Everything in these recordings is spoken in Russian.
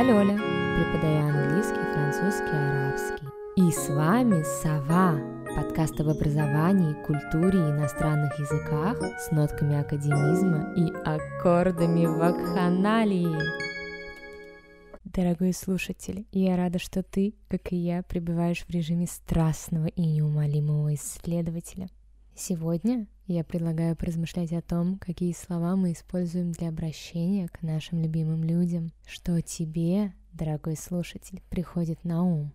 Я Лёля, преподаю английский, французский, арабский. И с вами Сова, подкаст об образовании, культуре и иностранных языках с нотками академизма и аккордами вакханалии. Дорогой слушатель, я рада, что ты, как и я, пребываешь в режиме страстного и неумолимого исследователя. Сегодня я предлагаю поразмышлять о том, какие слова мы используем для обращения к нашим любимым людям, что тебе, дорогой слушатель, приходит на ум,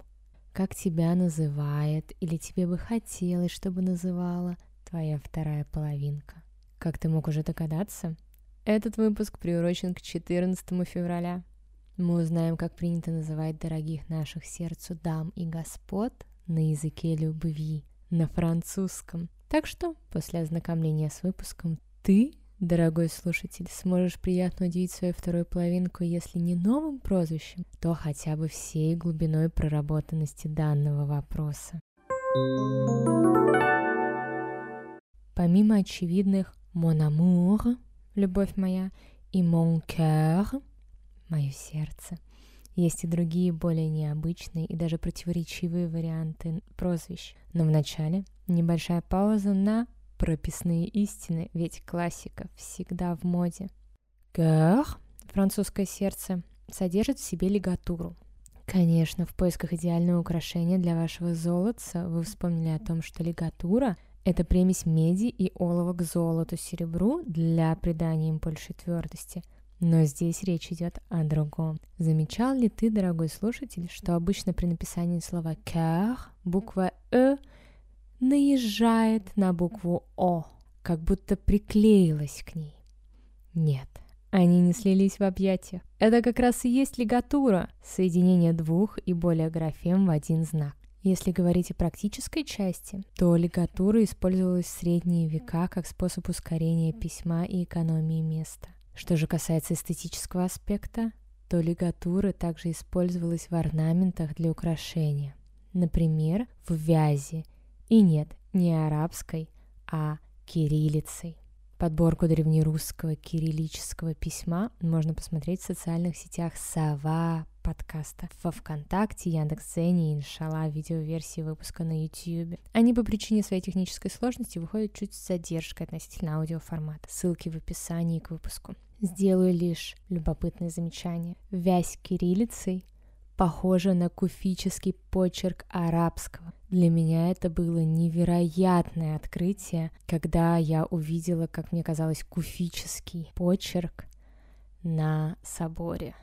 как тебя называет или тебе бы хотелось, чтобы называла твоя вторая половинка. Как ты мог уже догадаться, этот выпуск приурочен к 14 февраля. Мы узнаем, как принято называть дорогих наших сердцу дам и господ на языке любви, на французском. Так что, после ознакомления с выпуском, ты, дорогой слушатель, сможешь приятно удивить свою вторую половинку, если не новым прозвищем, то хотя бы всей глубиной проработанности данного вопроса. Помимо очевидных «mon amour» — «любовь моя» и «mon cœur» — «мое сердце», есть и другие более необычные и даже противоречивые варианты прозвищ. Но вначале небольшая пауза на прописные истины, ведь классика всегда в моде. Cœur, французское сердце, содержит в себе лигатуру. Конечно, в поисках идеального украшения для вашего золотца вы вспомнили о том, что лигатура — это примесь меди и олова к золоту, серебру для придания им большей твердости — но здесь речь идет о другом. Замечал ли ты, дорогой слушатель, что обычно при написании слова «cœur» буква «э» наезжает на букву «о», как будто приклеилась к ней? Нет, они не слились в объятиях. Это как раз и есть лигатура, соединение двух и более графем в один знак. Если говорить о практической части, то лигатура использовалась в средние века как способ ускорения письма и экономии места. Что же касается эстетического аспекта, то лигатура также использовалась в орнаментах для украшения. Например, в вязи. И нет, не арабской, а кириллицей. Подборку древнерусского кириллического письма можно посмотреть в социальных сетях «Сова», подкаста во ВКонтакте, Яндекс.Зене и, иншалла, видеоверсии выпуска на YouTube. Они по причине своей технической сложности выходят чуть с задержкой относительно аудиоформата. Ссылки в описании к выпуску. Сделаю лишь любопытное замечание. Вязь кириллицей похожа на куфический почерк арабского. Для меня это было невероятное открытие, когда я увидела, как мне казалось, куфический почерк на соборе.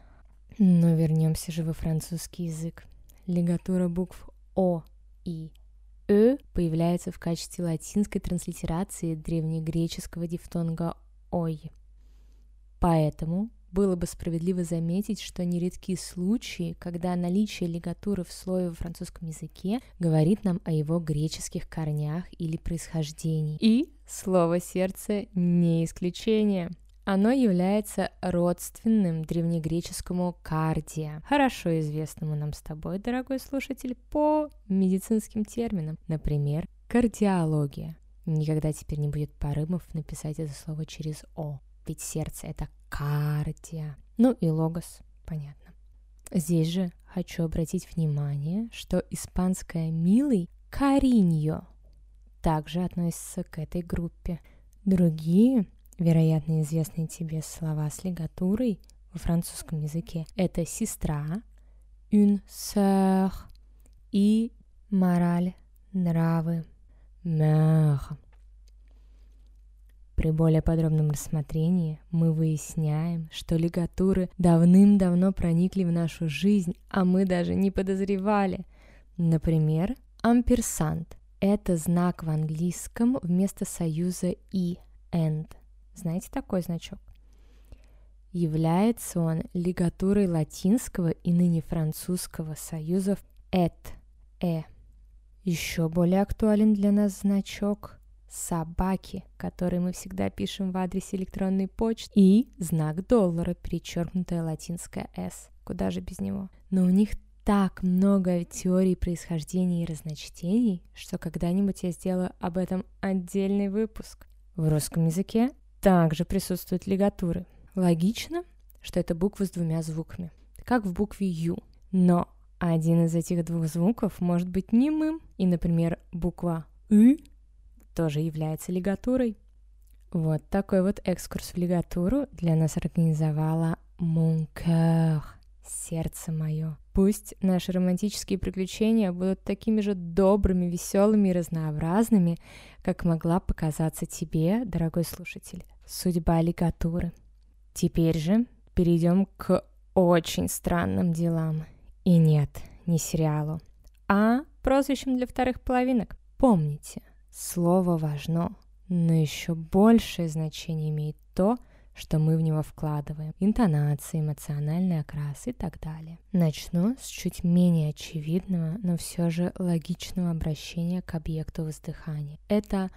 Но вернемся же во французский язык. Лигатура букв О и Э появляется в качестве латинской транслитерации древнегреческого дифтонга «ой». Поэтому было бы справедливо заметить, что нередки случаи, когда наличие лигатуры в слое во французском языке говорит нам о его греческих корнях или происхождении. И слово «сердце» не исключение. Оно является родственным древнегреческому кардия, хорошо известному нам с тобой, дорогой слушатель, по медицинским терминам, например, кардиология. Никогда теперь не будет порывов написать это слово через «о», ведь сердце — это кардия. Ну и логос, понятно. Здесь же хочу обратить внимание, что испанское «милый» — «кариньо» также относится к этой группе. Другие вероятно, известные тебе слова с лигатурой во французском языке. Это сестра, une sœur и мораль, нравы, mœurs. При более подробном рассмотрении мы выясняем, что лигатуры давным-давно проникли в нашу жизнь, а мы даже не подозревали. Например, амперсант – это знак в английском вместо союза и and – знаете такой значок? Является он лигатурой латинского и ныне французского союзов «эт» — «э». Еще более актуален для нас значок собаки, который мы всегда пишем в адресе электронной почты, и знак доллара, перечеркнутое латинское «с». Куда же без него? Но у них так много теорий происхождения и разночтений, что когда-нибудь я сделаю об этом отдельный выпуск. В русском языке также присутствуют лигатуры. Логично, что это буквы с двумя звуками. как в букве Ю. Но один из этих двух звуков может быть немым, и, например, буква «ы» тоже является лигатурой. Вот такой вот экскурс в лигатуру для нас организовала Mon сердце мое. Пусть наши романтические приключения будут такими же добрыми, веселыми и разнообразными, как могла показаться тебе, дорогой слушатель, судьба лигатуры. Теперь же перейдем к очень странным делам. И нет, не сериалу, а прозвищем для вторых половинок. Помните, слово важно, но еще большее значение имеет то, что мы в него вкладываем, интонации, эмоциональный окрас и так далее. Начну с чуть менее очевидного, но все же логичного обращения к объекту воздыхания. Это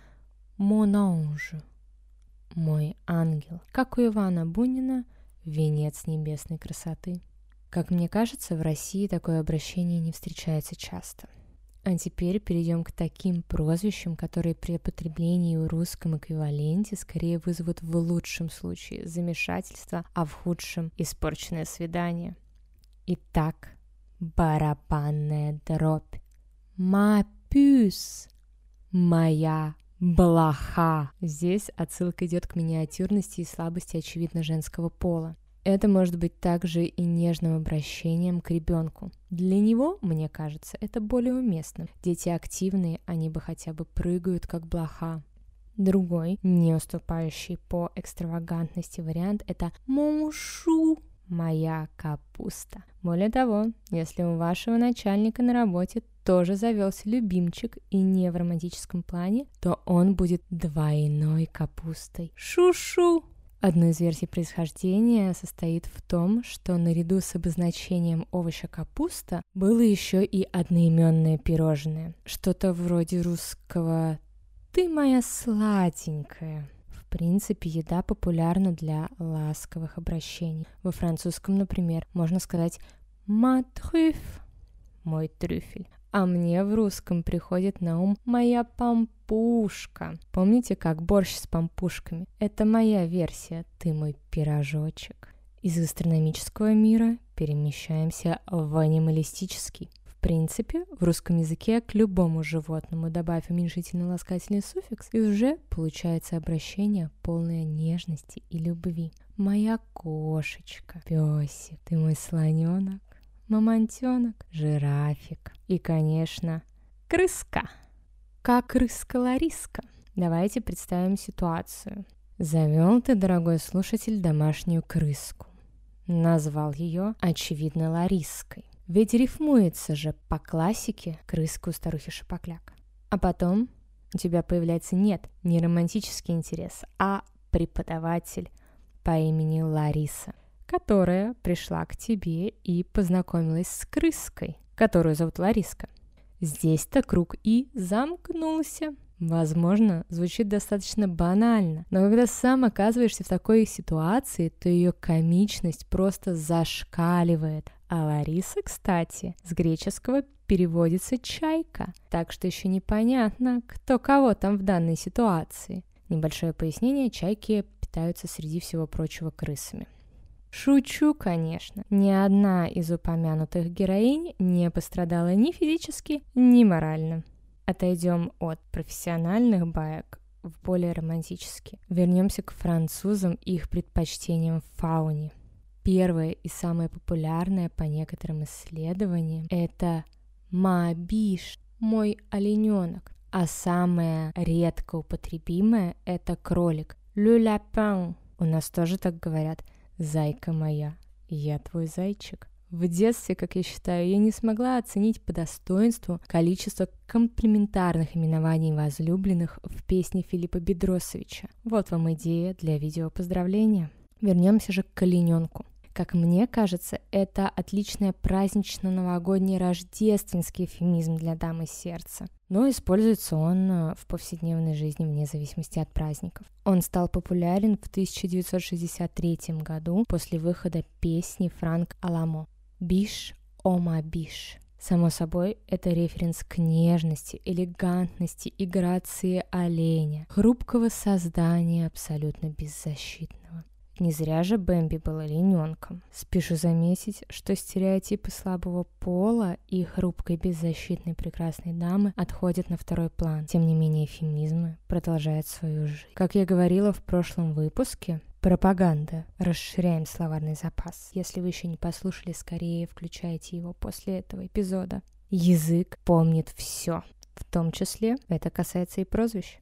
«монанж» — «мой ангел», как у Ивана Бунина «Венец небесной красоты». Как мне кажется, в России такое обращение не встречается часто. А теперь перейдем к таким прозвищам, которые при употреблении в русском эквиваленте скорее вызовут в лучшем случае замешательство, а в худшем – испорченное свидание. Итак, барабанная дробь. Мапюс. Моя блоха. Здесь отсылка идет к миниатюрности и слабости очевидно женского пола. Это может быть также и нежным обращением к ребенку. Для него, мне кажется, это более уместно. Дети активные, они бы хотя бы прыгают, как блоха. Другой, не уступающий по экстравагантности вариант, это «Моншу» моя капуста. Более того, если у вашего начальника на работе тоже завелся любимчик и не в романтическом плане, то он будет двойной капустой. Шу-шу! Одна из версий происхождения состоит в том, что наряду с обозначением овоща капуста было еще и одноименное пирожное. Что-то вроде русского «ты моя сладенькая». В принципе, еда популярна для ласковых обращений. Во французском, например, можно сказать «ma truffe» — «мой трюфель», а мне в русском приходит на ум моя пампушка. Помните, как борщ с пампушками? Это моя версия, ты мой пирожочек. Из гастрономического мира перемещаемся в анималистический. В принципе, в русском языке к любому животному добавь уменьшительно ласкательный суффикс, и уже получается обращение полное нежности и любви. Моя кошечка, песик, ты мой слоненок, мамонтенок, жирафик и, конечно, крыска. Как крыска Лариска. Давайте представим ситуацию. Завел ты, дорогой слушатель, домашнюю крыску. Назвал ее, очевидно, Лариской. Ведь рифмуется же по классике крыска у старухи Шапокляк. А потом у тебя появляется нет, не романтический интерес, а преподаватель по имени Лариса – которая пришла к тебе и познакомилась с крыской, которую зовут Лариска. Здесь-то круг и замкнулся. Возможно, звучит достаточно банально, но когда сам оказываешься в такой ситуации, то ее комичность просто зашкаливает. А Лариса, кстати, с греческого переводится «чайка», так что еще непонятно, кто кого там в данной ситуации. Небольшое пояснение, чайки питаются среди всего прочего крысами. Шучу, конечно. Ни одна из упомянутых героинь не пострадала ни физически, ни морально. Отойдем от профессиональных баек в более романтические. Вернемся к французам и их предпочтениям в фауне. Первое и самое популярное по некоторым исследованиям – это «мабиш» – «мой олененок», а самое редко употребимое – это кролик – «le lapin». У нас тоже так говорят – Зайка моя, я твой зайчик. В детстве, как я считаю, я не смогла оценить по достоинству количество комплиментарных именований возлюбленных в песне Филиппа Бедросовича. Вот вам идея для видео поздравления. Вернемся же к колененку. Как мне кажется, это отличный празднично-новогодний рождественский эфемизм для дамы сердца. Но используется он э, в повседневной жизни вне зависимости от праздников. Он стал популярен в 1963 году после выхода песни Франк Аламо «Биш, ома биш». Само собой, это референс к нежности, элегантности и грации оленя, хрупкого создания абсолютно беззащитного. Не зря же Бэмби был олененком. Спешу заметить, что стереотипы слабого пола и хрупкой беззащитной прекрасной дамы отходят на второй план. Тем не менее, феминизмы продолжают свою жизнь. Как я говорила в прошлом выпуске, Пропаганда. Расширяем словарный запас. Если вы еще не послушали, скорее включайте его после этого эпизода. Язык помнит все. В том числе это касается и прозвищ.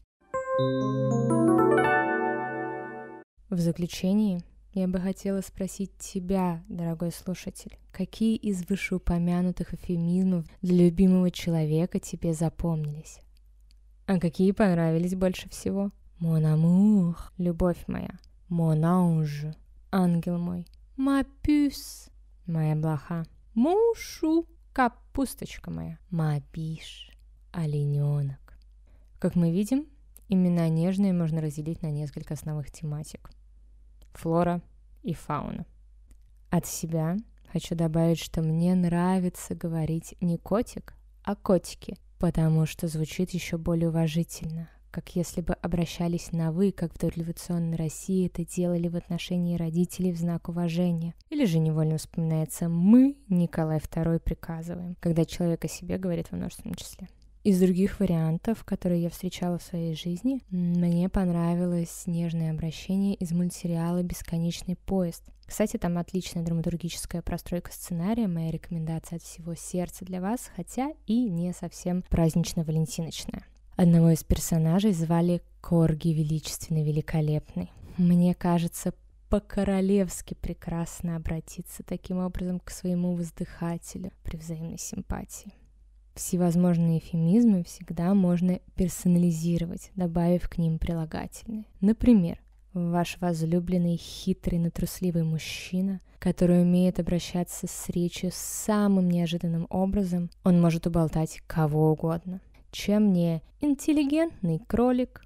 В заключении я бы хотела спросить тебя, дорогой слушатель, какие из вышеупомянутых эфемизмов для любимого человека тебе запомнились? А какие понравились больше всего? Mon amour, любовь моя, Mon ange, ангел мой. Puce, моя блоха. Chou, капусточка моя. Biche, олененок. Как мы видим, имена нежные можно разделить на несколько основных тематик. Флора и фауна. От себя хочу добавить, что мне нравится говорить не котик, а котики, потому что звучит еще более уважительно, как если бы обращались на «вы», как в дореволюционной России это делали в отношении родителей в знак уважения. Или же невольно вспоминается «мы» Николай II приказываем, когда человек о себе говорит во множественном числе. Из других вариантов, которые я встречала в своей жизни, мне понравилось нежное обращение из мультсериала «Бесконечный поезд». Кстати, там отличная драматургическая простройка сценария, моя рекомендация от всего сердца для вас, хотя и не совсем празднично-валентиночная. Одного из персонажей звали Корги Величественный Великолепный. Мне кажется, по-королевски прекрасно обратиться таким образом к своему воздыхателю при взаимной симпатии. Всевозможные эфемизмы всегда можно персонализировать, добавив к ним прилагательные. Например, ваш возлюбленный хитрый, но трусливый мужчина, который умеет обращаться с речью самым неожиданным образом, он может уболтать кого угодно – чем не интеллигентный кролик.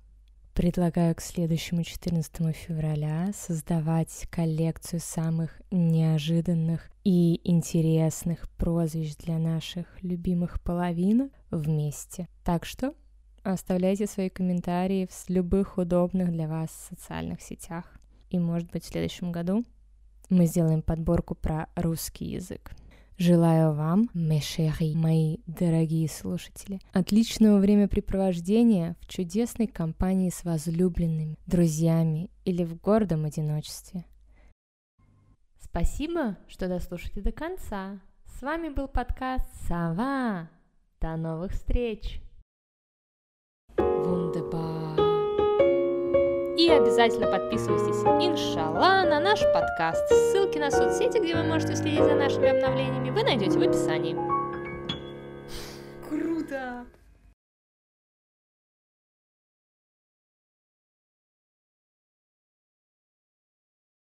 Предлагаю к следующему 14 февраля создавать коллекцию самых неожиданных и интересных прозвищ для наших любимых половин вместе. Так что оставляйте свои комментарии в любых удобных для вас социальных сетях. И, может быть, в следующем году мы сделаем подборку про русский язык. Желаю вам, мешери, мои дорогие слушатели, отличного времяпрепровождения в чудесной компании с возлюбленными, друзьями или в гордом одиночестве. Спасибо, что дослушали до конца. С вами был подкаст «Сова». До новых встреч! И обязательно подписывайтесь, иншалла, на наш подкаст. Ссылки на соцсети, где вы можете следить за нашими обновлениями, вы найдете в описании.